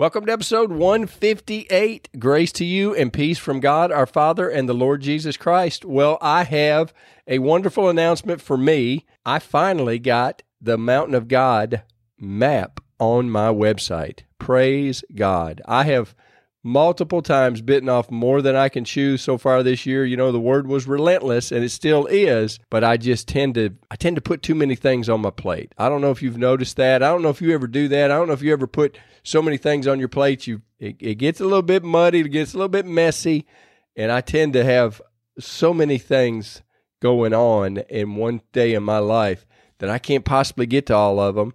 Welcome to episode 158. Grace to you and peace from God our Father and the Lord Jesus Christ. Well, I have a wonderful announcement for me. I finally got the Mountain of God map on my website. Praise God. I have multiple times bitten off more than I can chew so far this year. You know, the word was relentless and it still is, but I just tend to I tend to put too many things on my plate. I don't know if you've noticed that. I don't know if you ever do that. I don't know if you ever put so many things on your plate you it, it gets a little bit muddy, it gets a little bit messy, and I tend to have so many things going on in one day in my life that I can't possibly get to all of them.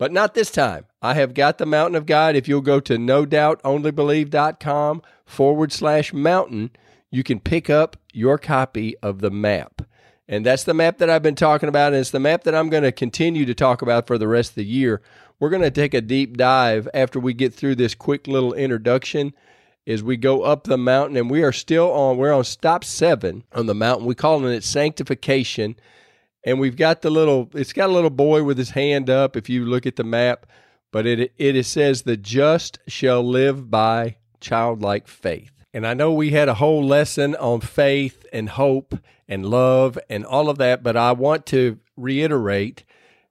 But not this time. I have got the mountain of God. If you'll go to no doubt onlybelieve.com forward slash mountain, you can pick up your copy of the map. And that's the map that I've been talking about. And it's the map that I'm going to continue to talk about for the rest of the year. We're going to take a deep dive after we get through this quick little introduction as we go up the mountain. And we are still on, we're on stop seven on the mountain. We call it sanctification and we've got the little it's got a little boy with his hand up if you look at the map but it it says the just shall live by childlike faith and i know we had a whole lesson on faith and hope and love and all of that but i want to reiterate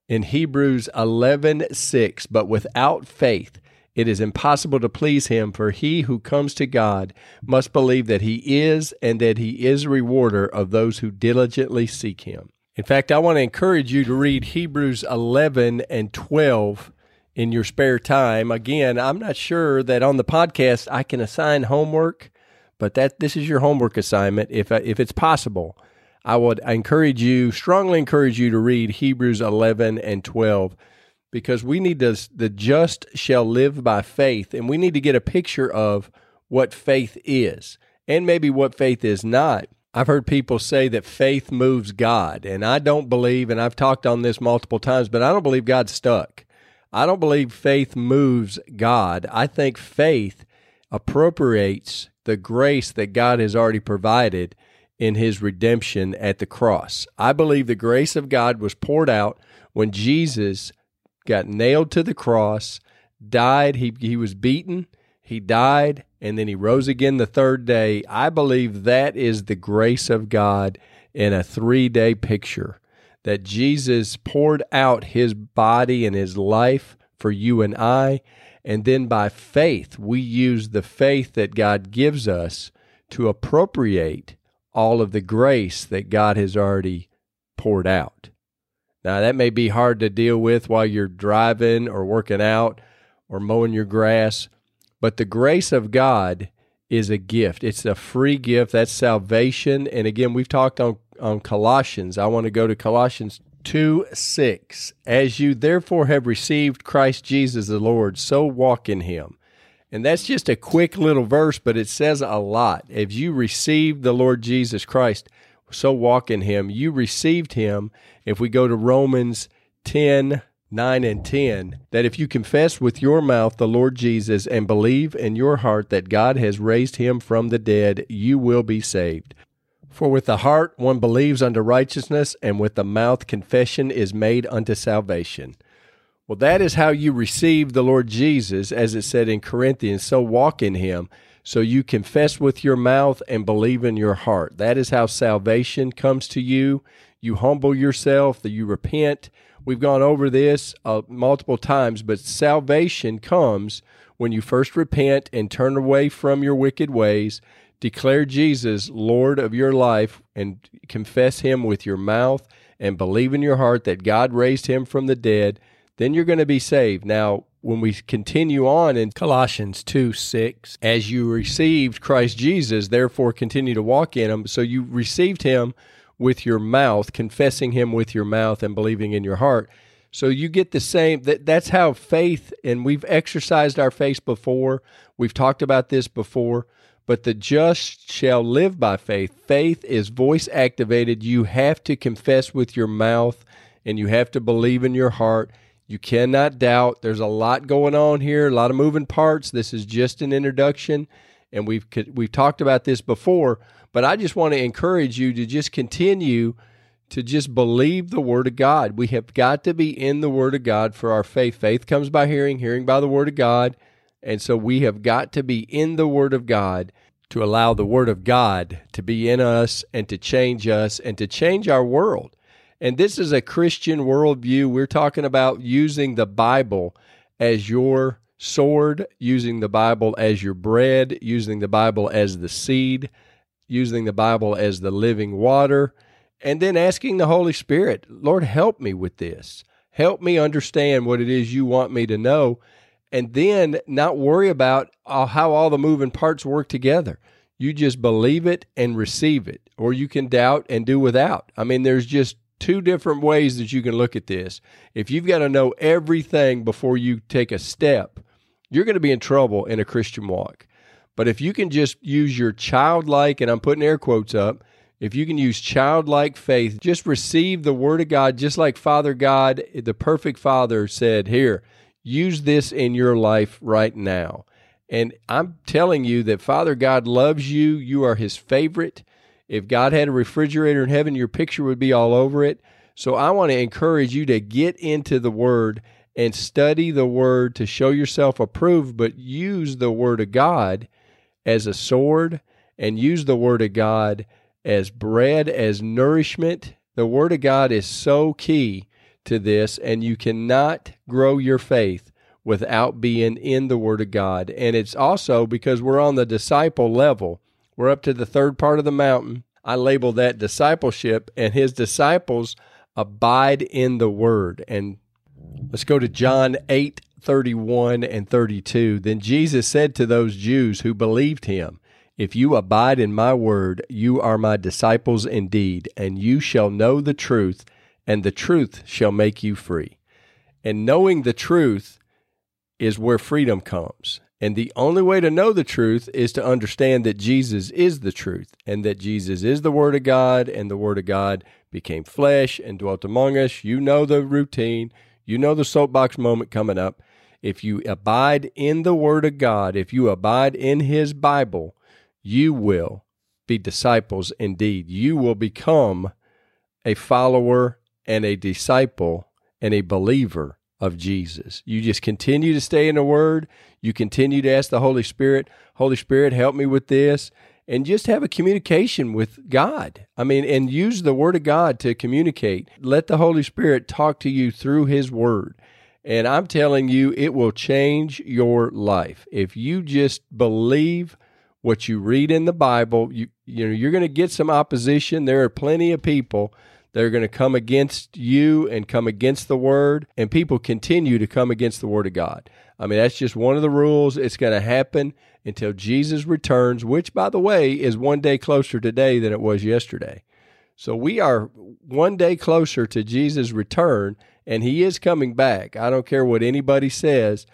in hebrews 11 6 but without faith it is impossible to please him, for he who comes to God must believe that he is, and that he is a rewarder of those who diligently seek him. In fact, I want to encourage you to read Hebrews 11 and 12 in your spare time. Again, I'm not sure that on the podcast I can assign homework, but that this is your homework assignment if if it's possible. I would encourage you, strongly encourage you to read Hebrews 11 and 12 because we need to the just shall live by faith and we need to get a picture of what faith is and maybe what faith is not I've heard people say that faith moves God, and I don't believe, and I've talked on this multiple times, but I don't believe God's stuck. I don't believe faith moves God. I think faith appropriates the grace that God has already provided in his redemption at the cross. I believe the grace of God was poured out when Jesus got nailed to the cross, died, he, he was beaten, he died, and then he rose again the third day. I believe that is the grace of God in a three day picture that Jesus poured out his body and his life for you and I. And then by faith, we use the faith that God gives us to appropriate all of the grace that God has already poured out. Now, that may be hard to deal with while you're driving or working out or mowing your grass but the grace of God is a gift. It's a free gift. That's salvation. And again, we've talked on, on Colossians. I want to go to Colossians 2 6. As you therefore have received Christ Jesus the Lord, so walk in him. And that's just a quick little verse, but it says a lot. If you received the Lord Jesus Christ, so walk in him. You received him. If we go to Romans 10 9 and 10 that if you confess with your mouth the Lord Jesus and believe in your heart that God has raised him from the dead, you will be saved. For with the heart one believes unto righteousness, and with the mouth confession is made unto salvation. Well, that is how you receive the Lord Jesus, as it said in Corinthians. So walk in him. So you confess with your mouth and believe in your heart. That is how salvation comes to you. You humble yourself, that you repent We've gone over this uh, multiple times, but salvation comes when you first repent and turn away from your wicked ways, declare Jesus Lord of your life, and confess Him with your mouth and believe in your heart that God raised Him from the dead. Then you're going to be saved. Now, when we continue on in Colossians 2 6, as you received Christ Jesus, therefore continue to walk in Him. So you received Him with your mouth, confessing him with your mouth and believing in your heart. So you get the same that that's how faith and we've exercised our faith before. We've talked about this before, but the just shall live by faith. Faith is voice activated. You have to confess with your mouth and you have to believe in your heart. You cannot doubt. There's a lot going on here, a lot of moving parts. This is just an introduction and we've we've talked about this before, but I just want to encourage you to just continue to just believe the Word of God. We have got to be in the Word of God for our faith. Faith comes by hearing, hearing by the Word of God. And so we have got to be in the Word of God to allow the Word of God to be in us and to change us and to change our world. And this is a Christian worldview. We're talking about using the Bible as your sword, using the Bible as your bread, using the Bible as the seed, using the Bible as the living water and then asking the Holy Spirit, Lord, help me with this. Help me understand what it is you want me to know. And then not worry about uh, how all the moving parts work together. You just believe it and receive it, or you can doubt and do without. I mean, there's just two different ways that you can look at this. If you've got to know everything before you take a step, you're going to be in trouble in a Christian walk. But if you can just use your childlike, and I'm putting air quotes up, if you can use childlike faith, just receive the Word of God, just like Father God, the perfect Father, said, Here, use this in your life right now. And I'm telling you that Father God loves you. You are His favorite. If God had a refrigerator in heaven, your picture would be all over it. So I want to encourage you to get into the Word and study the Word to show yourself approved, but use the Word of God as a sword and use the Word of God as bread, as nourishment. The Word of God is so key to this, and you cannot grow your faith without being in the Word of God. And it's also because we're on the disciple level, we're up to the third part of the mountain. I label that discipleship, and his disciples abide in the Word. And let's go to John 8 31 and 32. Then Jesus said to those Jews who believed him, if you abide in my word, you are my disciples indeed, and you shall know the truth, and the truth shall make you free. And knowing the truth is where freedom comes. And the only way to know the truth is to understand that Jesus is the truth and that Jesus is the Word of God and the Word of God became flesh and dwelt among us. You know the routine, you know the soapbox moment coming up. If you abide in the Word of God, if you abide in His Bible, you will be disciples indeed. You will become a follower and a disciple and a believer of Jesus. You just continue to stay in the Word. You continue to ask the Holy Spirit, Holy Spirit, help me with this. And just have a communication with God. I mean, and use the Word of God to communicate. Let the Holy Spirit talk to you through His Word. And I'm telling you, it will change your life. If you just believe what you read in the Bible. You you know you're going to get some opposition. There are plenty of people that are going to come against you and come against the word, and people continue to come against the word of God. I mean, that's just one of the rules. It's going to happen until Jesus returns, which, by the way, is one day closer today than it was yesterday. So we are one day closer to Jesus' return, and he is coming back. I don't care what anybody says.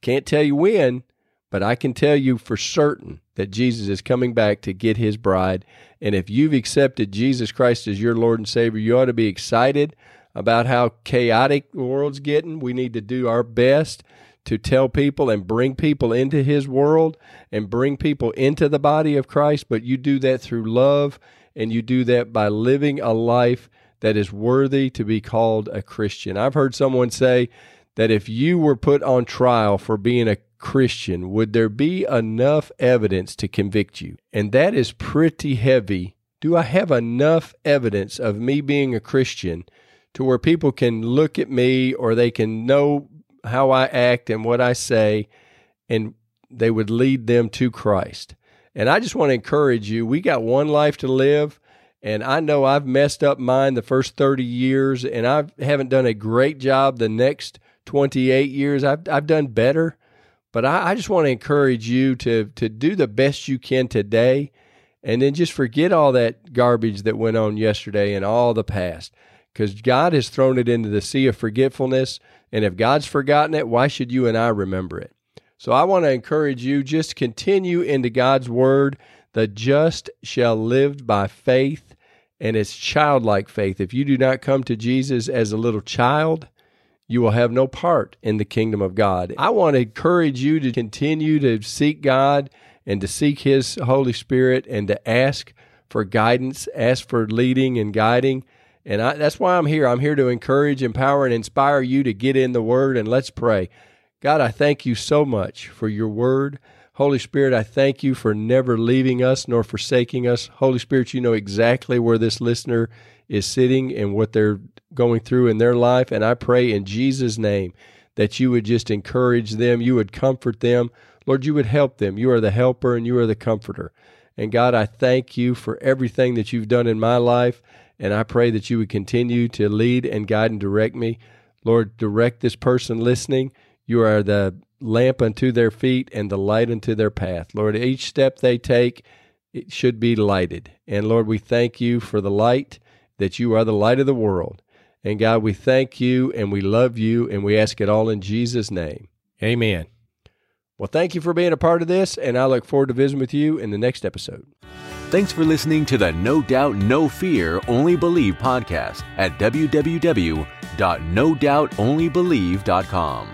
Can't tell you when, but I can tell you for certain that Jesus is coming back to get his bride. And if you've accepted Jesus Christ as your Lord and Savior, you ought to be excited about how chaotic the world's getting. We need to do our best to tell people and bring people into his world and bring people into the body of Christ. But you do that through love and you do that by living a life that is worthy to be called a Christian. I've heard someone say that if you were put on trial for being a Christian, would there be enough evidence to convict you? And that is pretty heavy. Do I have enough evidence of me being a Christian to where people can look at me or they can know how I act and what I say and they would lead them to Christ? And I just want to encourage you we got one life to live. And I know I've messed up mine the first 30 years and I haven't done a great job the next 28 years. I've, I've done better. But I, I just want to encourage you to to do the best you can today, and then just forget all that garbage that went on yesterday and all the past. because God has thrown it into the sea of forgetfulness. And if God's forgotten it, why should you and I remember it? So I want to encourage you just continue into God's word. The just shall live by faith, and it's childlike faith. If you do not come to Jesus as a little child, you will have no part in the kingdom of God. I want to encourage you to continue to seek God and to seek His Holy Spirit and to ask for guidance, ask for leading and guiding. And I, that's why I'm here. I'm here to encourage, empower, and inspire you to get in the Word. And let's pray. God, I thank you so much for your Word. Holy Spirit, I thank you for never leaving us nor forsaking us. Holy Spirit, you know exactly where this listener is sitting and what they're going through in their life. And I pray in Jesus' name that you would just encourage them, you would comfort them. Lord, you would help them. You are the helper and you are the comforter. And God, I thank you for everything that you've done in my life. And I pray that you would continue to lead and guide and direct me. Lord, direct this person listening. You are the lamp unto their feet and the light unto their path. Lord, each step they take, it should be lighted. And Lord, we thank you for the light, that you are the light of the world. And God, we thank you and we love you and we ask it all in Jesus' name. Amen. Well, thank you for being a part of this, and I look forward to visiting with you in the next episode. Thanks for listening to the No Doubt, No Fear, Only Believe podcast at www.nodoubtonlybelieve.com.